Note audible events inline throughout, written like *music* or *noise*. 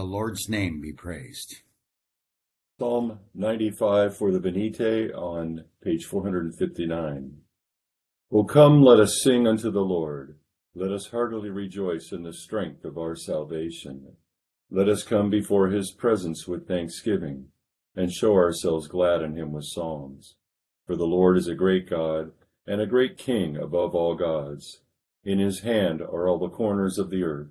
The Lord's name be praised. Psalm 95 for the Venite on page 459. O come, let us sing unto the Lord. Let us heartily rejoice in the strength of our salvation. Let us come before his presence with thanksgiving, and show ourselves glad in him with psalms. For the Lord is a great God, and a great King above all gods. In his hand are all the corners of the earth,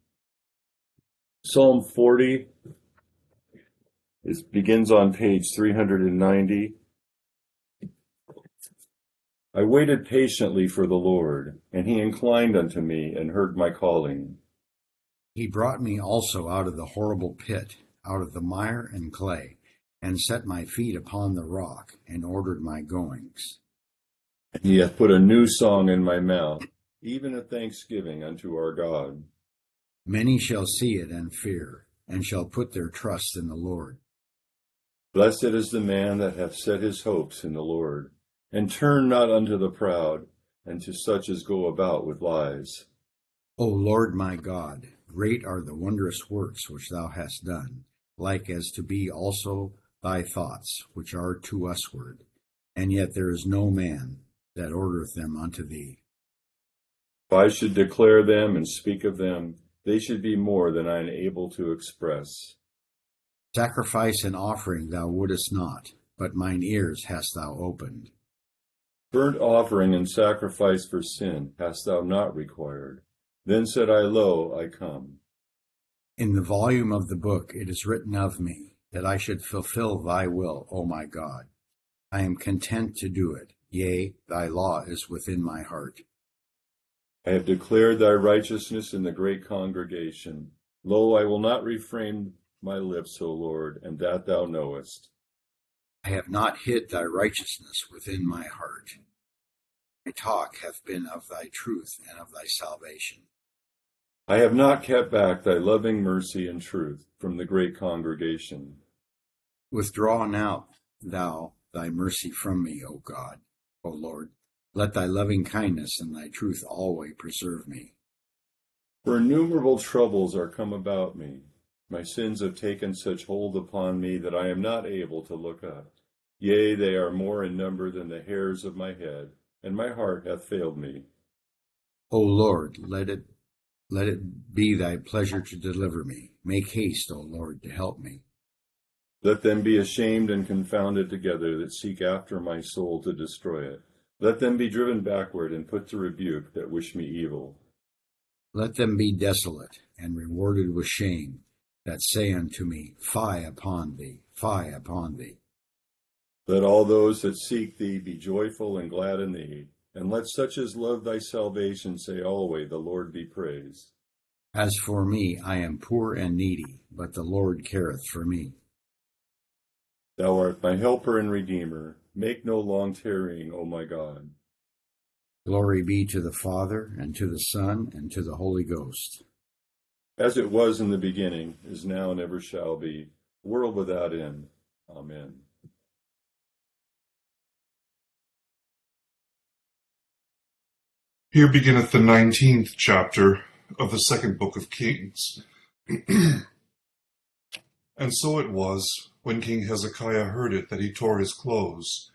Psalm 40 it begins on page 390. I waited patiently for the Lord, and he inclined unto me and heard my calling. He brought me also out of the horrible pit, out of the mire and clay, and set my feet upon the rock, and ordered my goings. He hath put a new song in my mouth, even a thanksgiving unto our God. Many shall see it and fear, and shall put their trust in the Lord. Blessed is the man that hath set his hopes in the Lord, and turn not unto the proud, and to such as go about with lies. O Lord my God, great are the wondrous works which thou hast done, like as to be also thy thoughts, which are to usward, and yet there is no man that ordereth them unto thee. If I should declare them and speak of them, they should be more than I am able to express. Sacrifice and offering thou wouldest not, but mine ears hast thou opened. Burnt offering and sacrifice for sin hast thou not required. Then said I, Lo, I come. In the volume of the book it is written of me, that I should fulfill thy will, O my God. I am content to do it. Yea, thy law is within my heart. I have declared thy righteousness in the great congregation. Lo, I will not refrain my lips, O Lord, and that thou knowest. I have not hid thy righteousness within my heart. My talk hath been of thy truth and of thy salvation. I have not kept back thy loving mercy and truth from the great congregation. Withdraw now, thou, thy mercy from me, O God, O Lord. Let thy loving kindness and thy truth always preserve me. For innumerable troubles are come about me. My sins have taken such hold upon me that I am not able to look up. Yea, they are more in number than the hairs of my head, and my heart hath failed me. O Lord, let it let it be thy pleasure to deliver me. Make haste, O Lord, to help me. Let them be ashamed and confounded together that seek after my soul to destroy it. Let them be driven backward and put to rebuke that wish me evil. Let them be desolate and rewarded with shame that say unto me, Fie upon thee, fie upon thee. Let all those that seek thee be joyful and glad in thee, and let such as love thy salvation say always, The Lord be praised. As for me, I am poor and needy, but the Lord careth for me. Thou art my helper and redeemer. Make no long tarrying, O my God. Glory be to the Father, and to the Son, and to the Holy Ghost. As it was in the beginning, is now, and ever shall be, world without end. Amen. Here beginneth the nineteenth chapter of the second book of Kings. *clears throat* and so it was, when King Hezekiah heard it, that he tore his clothes,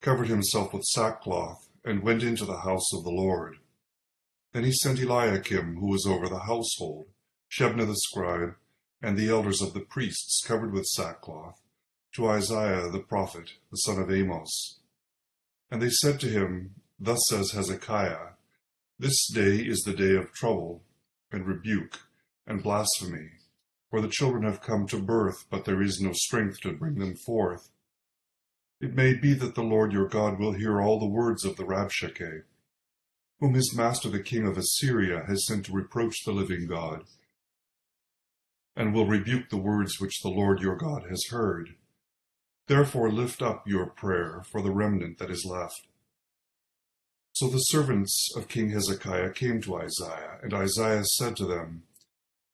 covered himself with sackcloth, and went into the house of the Lord. Then he sent Eliakim, who was over the household, Shebna the scribe, and the elders of the priests, covered with sackcloth, to Isaiah the prophet, the son of Amos. And they said to him, Thus says Hezekiah, this day is the day of trouble, and rebuke, and blasphemy, for the children have come to birth, but there is no strength to bring them forth. It may be that the Lord your God will hear all the words of the Rabshakeh, whom his master the king of Assyria has sent to reproach the living God, and will rebuke the words which the Lord your God has heard. Therefore lift up your prayer for the remnant that is left so the servants of King Hezekiah came to Isaiah, and Isaiah said to them,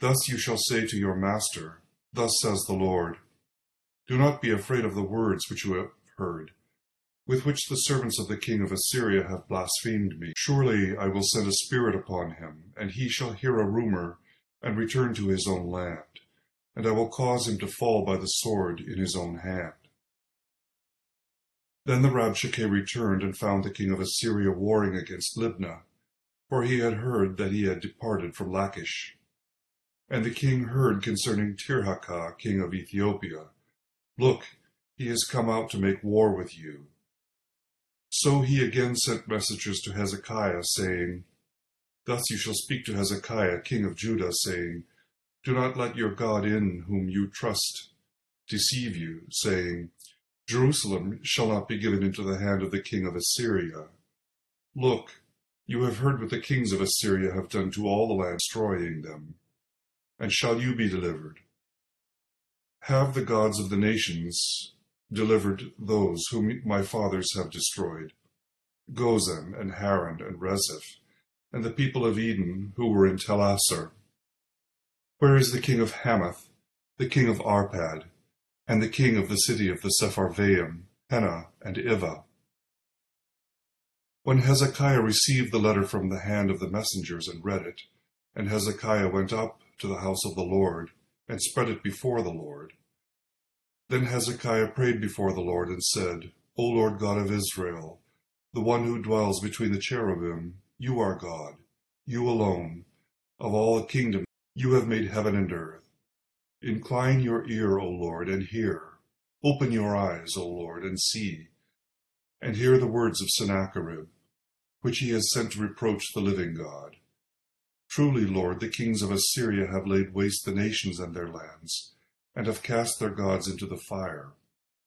Thus you shall say to your master, Thus says the Lord, Do not be afraid of the words which you have heard, with which the servants of the king of Assyria have blasphemed me. Surely I will send a spirit upon him, and he shall hear a rumor, and return to his own land, and I will cause him to fall by the sword in his own hand. Then the Rabshakeh returned and found the king of Assyria warring against Libnah, for he had heard that he had departed from Lachish. And the king heard concerning Tirhakah, king of Ethiopia, Look, he has come out to make war with you. So he again sent messengers to Hezekiah, saying, Thus you shall speak to Hezekiah, king of Judah, saying, Do not let your God in whom you trust deceive you, saying, Jerusalem shall not be given into the hand of the king of Assyria. Look, you have heard what the kings of Assyria have done to all the land, destroying them. And shall you be delivered? Have the gods of the nations delivered those whom my fathers have destroyed, Gozan and Haran and Rezeph, and the people of Eden who were in Telassar? Where is the king of Hamath, the king of Arpad, and the king of the city of the Sepharvaim, Hena and Iva? When Hezekiah received the letter from the hand of the messengers and read it, and Hezekiah went up to the house of the Lord, and spread it before the Lord. Then Hezekiah prayed before the Lord and said, O Lord God of Israel, the one who dwells between the cherubim, you are God, you alone, of all the kingdoms, you have made heaven and earth. Incline your ear, O Lord, and hear. Open your eyes, O Lord, and see. And hear the words of Sennacherib, which he has sent to reproach the living God. Truly, Lord, the kings of Assyria have laid waste the nations and their lands, and have cast their gods into the fire.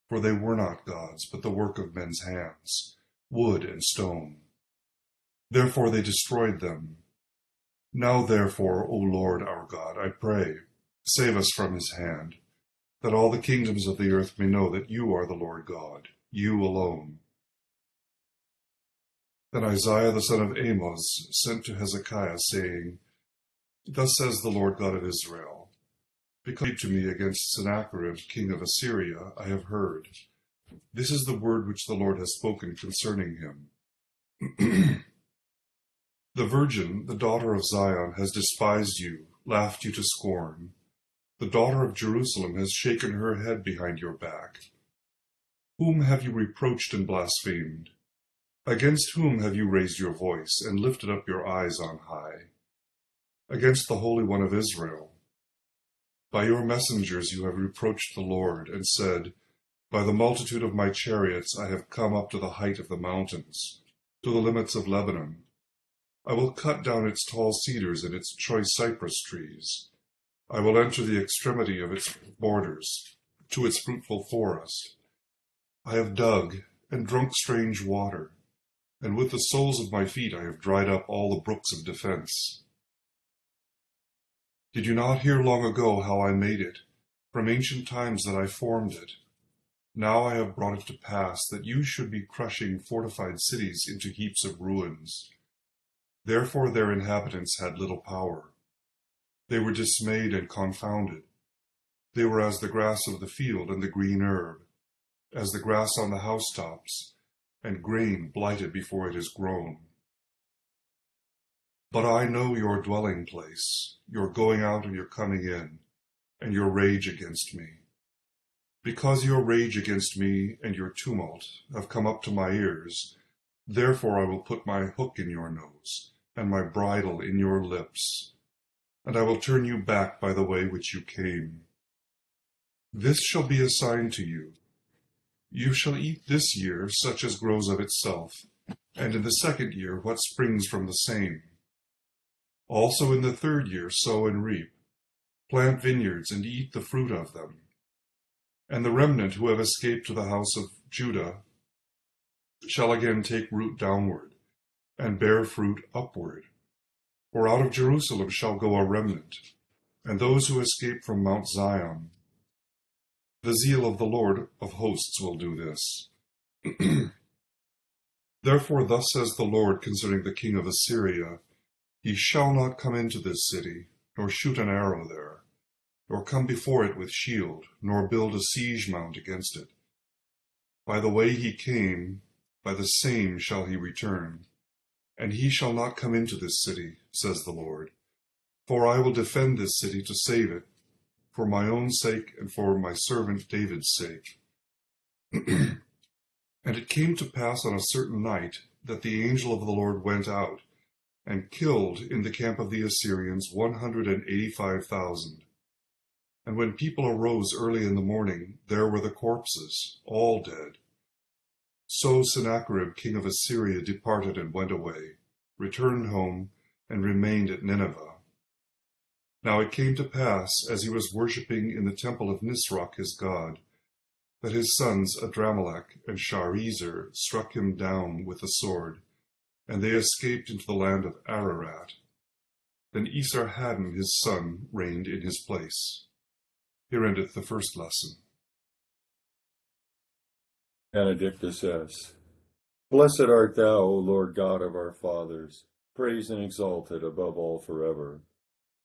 For they were not gods, but the work of men's hands, wood and stone. Therefore they destroyed them. Now therefore, O Lord our God, I pray, Save us from his hand, that all the kingdoms of the earth may know that you are the Lord God, you alone. Then Isaiah the son of Amos sent to Hezekiah, saying, Thus says the Lord God of Israel, Because to me against Sennacherib king of Assyria I have heard. This is the word which the Lord has spoken concerning him. *clears throat* the virgin, the daughter of Zion, has despised you, laughed you to scorn. The daughter of Jerusalem has shaken her head behind your back. Whom have you reproached and blasphemed? Against whom have you raised your voice and lifted up your eyes on high? Against the Holy One of Israel. By your messengers you have reproached the Lord, and said, By the multitude of my chariots I have come up to the height of the mountains, to the limits of Lebanon. I will cut down its tall cedars and its choice cypress trees. I will enter the extremity of its borders, to its fruitful forest. I have dug and drunk strange water, and with the soles of my feet I have dried up all the brooks of defense. Did you not hear long ago how I made it, from ancient times that I formed it? Now I have brought it to pass that you should be crushing fortified cities into heaps of ruins. Therefore their inhabitants had little power they were dismayed and confounded. They were as the grass of the field and the green herb, as the grass on the housetops, and grain blighted before it is grown. But I know your dwelling place, your going out and your coming in, and your rage against me. Because your rage against me and your tumult have come up to my ears, therefore I will put my hook in your nose, and my bridle in your lips, and I will turn you back by the way which you came. This shall be a sign to you. You shall eat this year such as grows of itself, and in the second year what springs from the same. Also in the third year sow and reap, plant vineyards and eat the fruit of them. And the remnant who have escaped to the house of Judah shall again take root downward, and bear fruit upward. For out of Jerusalem shall go a remnant, and those who escape from Mount Zion. The zeal of the Lord of hosts will do this. *clears throat* Therefore, thus says the Lord concerning the king of Assyria He shall not come into this city, nor shoot an arrow there, nor come before it with shield, nor build a siege mount against it. By the way he came, by the same shall he return. And he shall not come into this city, says the Lord. For I will defend this city to save it, for my own sake and for my servant David's sake. *clears throat* and it came to pass on a certain night that the angel of the Lord went out and killed in the camp of the Assyrians one hundred and eighty-five thousand. And when people arose early in the morning, there were the corpses, all dead. So Sennacherib king of Assyria departed and went away, returned home, and remained at Nineveh. Now it came to pass, as he was worshipping in the temple of Nisroch his god, that his sons Adramelech and Sharezer struck him down with the sword, and they escaped into the land of Ararat. Then Esarhaddon his son reigned in his place. Here endeth the first lesson. Benedictus es. Blessed art thou, O Lord God of our fathers, praised and exalted above all forever.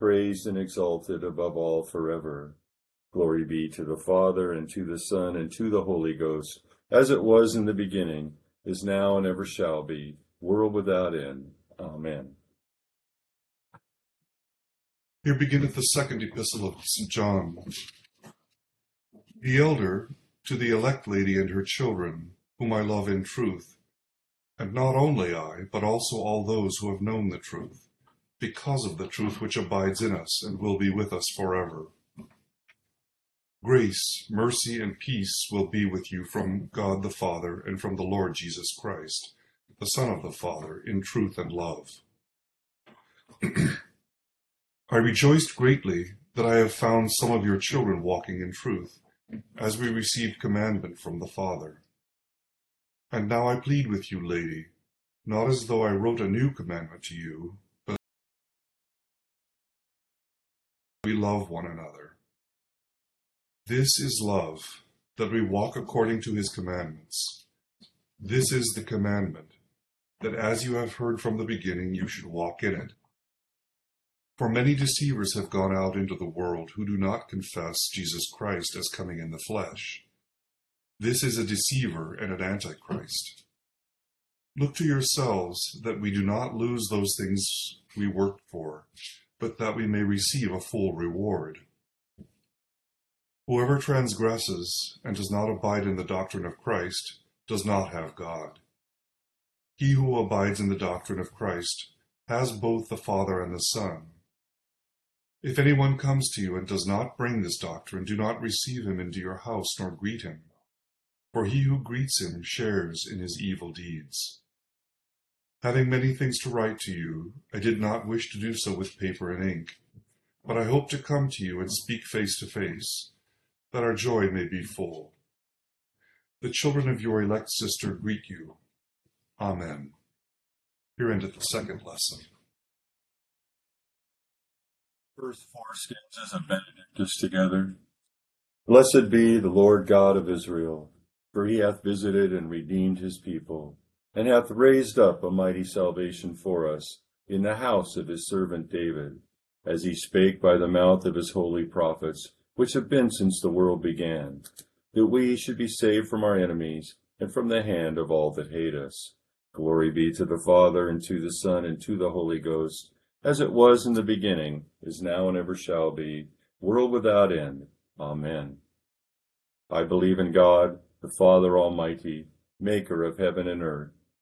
praised and exalted above all forever. Glory be to the Father, and to the Son, and to the Holy Ghost, as it was in the beginning, is now, and ever shall be, world without end. Amen. Here beginneth the second epistle of St. John. The elder to the elect lady and her children, whom I love in truth, and not only I, but also all those who have known the truth because of the truth which abides in us and will be with us forever. Grace, mercy, and peace will be with you from God the Father and from the Lord Jesus Christ, the Son of the Father, in truth and love. *clears throat* I rejoiced greatly that I have found some of your children walking in truth, as we received commandment from the Father. And now I plead with you, lady, not as though I wrote a new commandment to you, we love one another. This is love, that we walk according to his commandments. This is the commandment, that as you have heard from the beginning, you should walk in it. For many deceivers have gone out into the world who do not confess Jesus Christ as coming in the flesh. This is a deceiver and an antichrist. Look to yourselves that we do not lose those things we worked for but that we may receive a full reward. Whoever transgresses and does not abide in the doctrine of Christ does not have God. He who abides in the doctrine of Christ has both the Father and the Son. If anyone comes to you and does not bring this doctrine, do not receive him into your house nor greet him, for he who greets him shares in his evil deeds. Having many things to write to you, I did not wish to do so with paper and ink, but I hope to come to you and speak face to face, that our joy may be full. The children of your elect sister greet you. Amen. Here endeth the second lesson. First four stanzas of Benedictus together. Blessed be the Lord God of Israel, for he hath visited and redeemed his people, and hath raised up a mighty salvation for us in the house of his servant David, as he spake by the mouth of his holy prophets, which have been since the world began, that we should be saved from our enemies and from the hand of all that hate us. Glory be to the Father, and to the Son, and to the Holy Ghost, as it was in the beginning, is now, and ever shall be, world without end. Amen. I believe in God, the Father Almighty, maker of heaven and earth,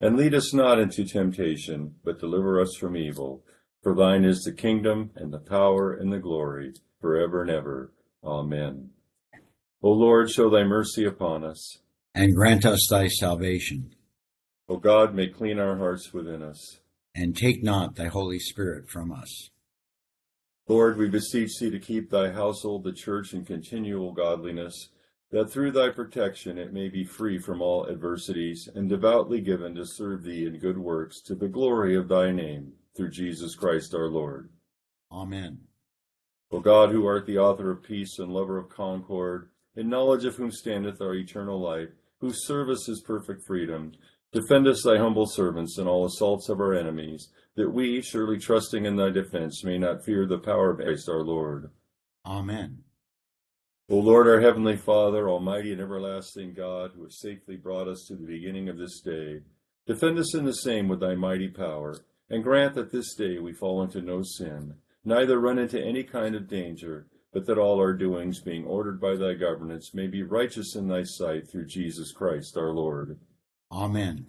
And lead us not into temptation, but deliver us from evil. For thine is the kingdom, and the power, and the glory, for ever and ever. Amen. O Lord, show thy mercy upon us. And grant us thy salvation. O God, may clean our hearts within us. And take not thy Holy Spirit from us. Lord, we beseech thee to keep thy household, the church, in continual godliness, that through thy protection it may be free from all adversities, and devoutly given to serve thee in good works to the glory of thy name, through Jesus Christ our Lord. Amen. O God, who art the author of peace and lover of concord, in knowledge of whom standeth our eternal life, whose service is perfect freedom, defend us, thy humble servants, in all assaults of our enemies, that we, surely trusting in thy defense, may not fear the power of Christ our Lord. Amen. O Lord, our heavenly Father, almighty and everlasting God, who has safely brought us to the beginning of this day, defend us in the same with thy mighty power, and grant that this day we fall into no sin, neither run into any kind of danger, but that all our doings, being ordered by thy governance, may be righteous in thy sight through Jesus Christ our Lord. Amen.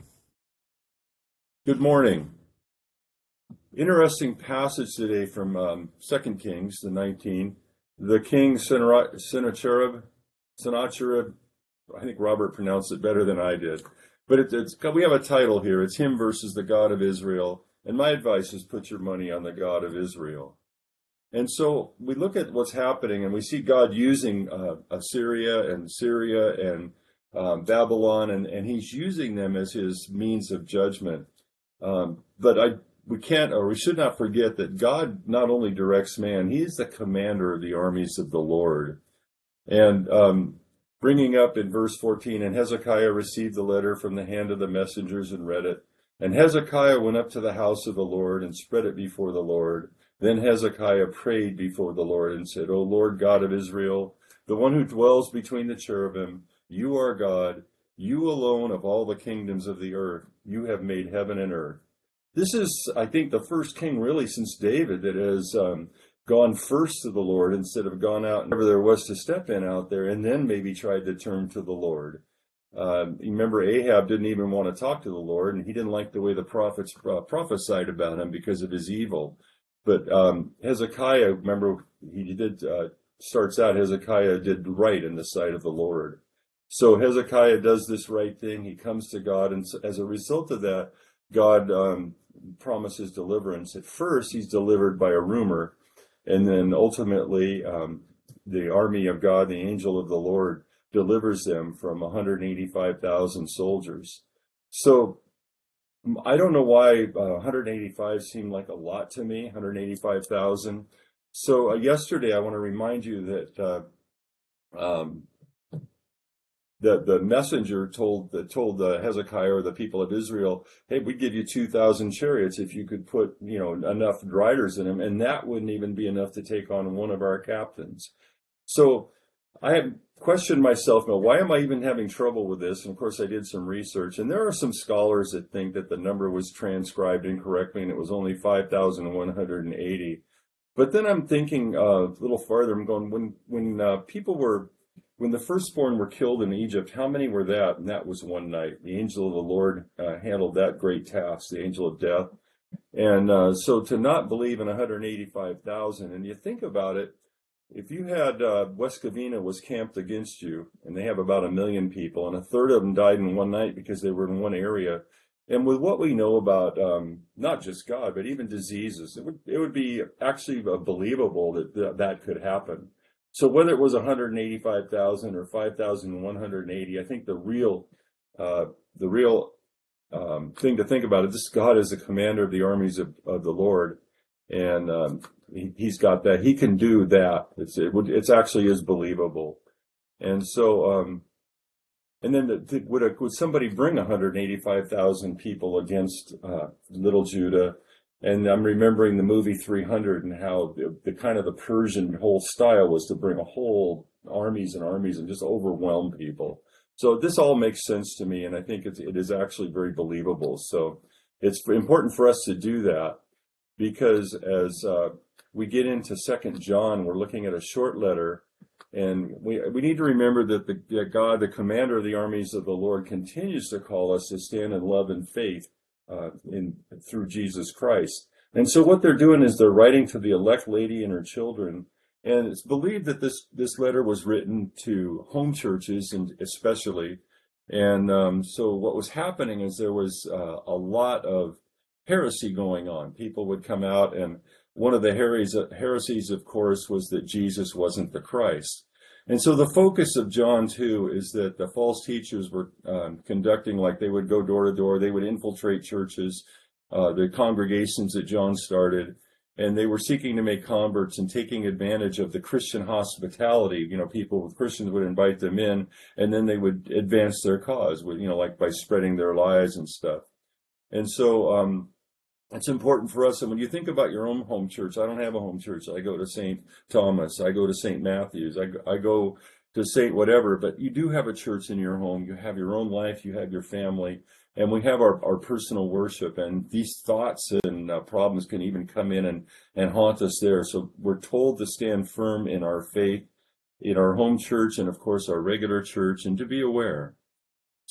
Good morning. Interesting passage today from um, 2 Kings, the 19. The king Sennacherib, Sennacherib, I think Robert pronounced it better than I did. But it, it's we have a title here. It's him versus the God of Israel. And my advice is put your money on the God of Israel. And so we look at what's happening and we see God using uh, Assyria and Syria and um, Babylon, and, and he's using them as his means of judgment. Um, but I, we can't, or we should not forget that God not only directs man, he is the commander of the armies of the Lord. And um, bringing up in verse 14, and Hezekiah received the letter from the hand of the messengers and read it. And Hezekiah went up to the house of the Lord and spread it before the Lord. Then Hezekiah prayed before the Lord and said, O Lord God of Israel, the one who dwells between the cherubim, you are God, you alone of all the kingdoms of the earth, you have made heaven and earth. This is, I think, the first king really since David that has um, gone first to the Lord instead of gone out whenever there was to step in out there and then maybe tried to turn to the Lord. Um, remember, Ahab didn't even want to talk to the Lord, and he didn't like the way the prophets uh, prophesied about him because of his evil. But um, Hezekiah, remember, he did uh, starts out Hezekiah did right in the sight of the Lord. So Hezekiah does this right thing. He comes to God, and as a result of that, God um, promises deliverance. At first, he's delivered by a rumor, and then ultimately, um, the army of God, the angel of the Lord, delivers them from 185,000 soldiers. So I don't know why uh, 185 seemed like a lot to me, 185,000. So uh, yesterday, I want to remind you that uh, um, the the messenger told the, told the Hezekiah or the people of Israel, "Hey, we'd give you two thousand chariots if you could put you know enough riders in them, and that wouldn't even be enough to take on one of our captains." So I have questioned myself now, why am I even having trouble with this? And of course, I did some research, and there are some scholars that think that the number was transcribed incorrectly and it was only 5,180. But then I'm thinking uh, a little farther. I'm going when when uh, people were when the firstborn were killed in Egypt, how many were that? And that was one night. The angel of the Lord uh, handled that great task, the angel of death. And uh, so to not believe in 185,000, and you think about it, if you had uh, West Covina was camped against you, and they have about a million people, and a third of them died in one night because they were in one area, and with what we know about um, not just God, but even diseases, it would it would be actually believable that th- that could happen. So whether it was 185,000 or 5,180, I think the real uh, the real um, thing to think about is this God is the commander of the armies of, of the Lord, and um, he, has got that. He can do that. It's it would it's actually is believable, and so um, and then the, the, would a, would somebody bring 185,000 people against uh, little Judah? And I'm remembering the movie 300 and how the, the, kind of the Persian whole style was to bring a whole armies and armies and just overwhelm people. So this all makes sense to me, and I think it's, it is actually very believable. So it's important for us to do that because as uh, we get into Second John, we're looking at a short letter, and we we need to remember that the that God, the commander of the armies of the Lord, continues to call us to stand in love and faith uh, in through Jesus Christ. And so what they're doing is they're writing to the elect lady and her children. And it's believed that this, this letter was written to home churches and especially. And um, so what was happening is there was uh, a lot of heresy going on. People would come out and one of the heresies, of course, was that Jesus wasn't the Christ. And so the focus of John 2 is that the false teachers were um, conducting, like they would go door to door, they would infiltrate churches, uh, the congregations that John started, and they were seeking to make converts and taking advantage of the Christian hospitality. You know, people, with Christians would invite them in, and then they would advance their cause, with, you know, like by spreading their lies and stuff. And so, um, it's important for us. And when you think about your own home church, I don't have a home church. I go to St. Thomas. I go to St. Matthew's. I, I go to St. whatever, but you do have a church in your home. You have your own life. You have your family. And we have our, our personal worship. And these thoughts and uh, problems can even come in and, and haunt us there. So we're told to stand firm in our faith, in our home church, and of course our regular church, and to be aware.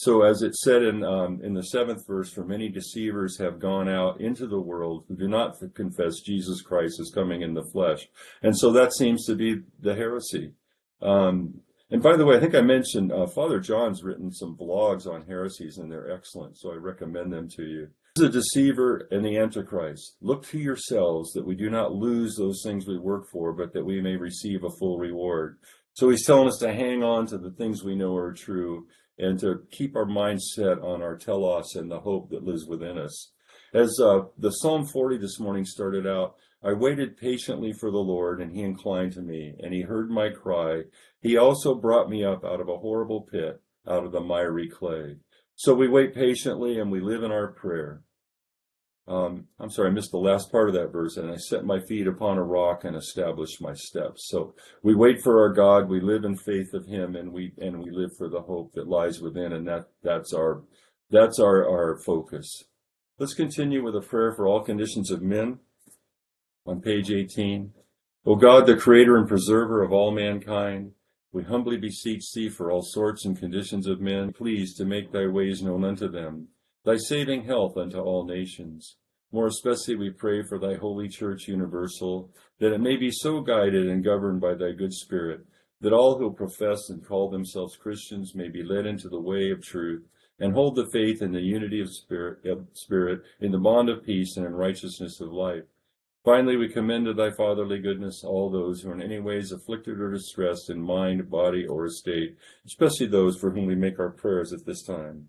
So, as it said in um, in the seventh verse, for many deceivers have gone out into the world who do not confess Jesus Christ as coming in the flesh, and so that seems to be the heresy. Um, and by the way, I think I mentioned uh, Father John's written some blogs on heresies, and they're excellent. So I recommend them to you. The deceiver and the antichrist. Look to yourselves that we do not lose those things we work for, but that we may receive a full reward. So he's telling us to hang on to the things we know are true and to keep our mind set on our telos and the hope that lives within us. As uh, the Psalm 40 this morning started out, I waited patiently for the Lord, and he inclined to me, and he heard my cry. He also brought me up out of a horrible pit, out of the miry clay. So we wait patiently and we live in our prayer. Um, I'm sorry, I missed the last part of that verse. And I set my feet upon a rock and established my steps. So we wait for our God. We live in faith of Him, and we and we live for the hope that lies within. And that that's our that's our our focus. Let's continue with a prayer for all conditions of men. On page 18, O God, the Creator and Preserver of all mankind. We humbly beseech thee for all sorts and conditions of men, please to make thy ways known unto them, thy saving health unto all nations. More especially we pray for thy holy church universal, that it may be so guided and governed by thy good spirit, that all who profess and call themselves Christians may be led into the way of truth, and hold the faith in the unity of spirit, of spirit, in the bond of peace and in righteousness of life. Finally, we commend to thy fatherly goodness all those who are in any ways afflicted or distressed in mind, body, or estate, especially those for whom we make our prayers at this time.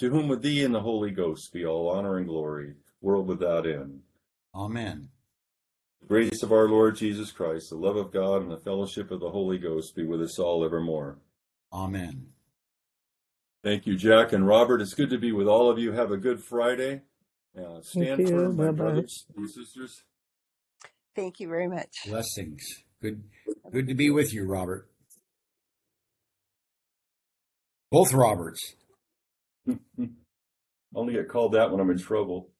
to whom with thee and the Holy Ghost be all honor and glory, world without end. Amen. The grace of our Lord Jesus Christ, the love of God, and the fellowship of the Holy Ghost be with us all evermore. Amen. Thank you, Jack and Robert. It's good to be with all of you. Have a good Friday. Uh, stand you. firm, my Bye-bye. brothers and sisters. Thank you very much. Blessings. Good good to be with you, Robert. Both Roberts. I *laughs* only get called that when I'm in trouble.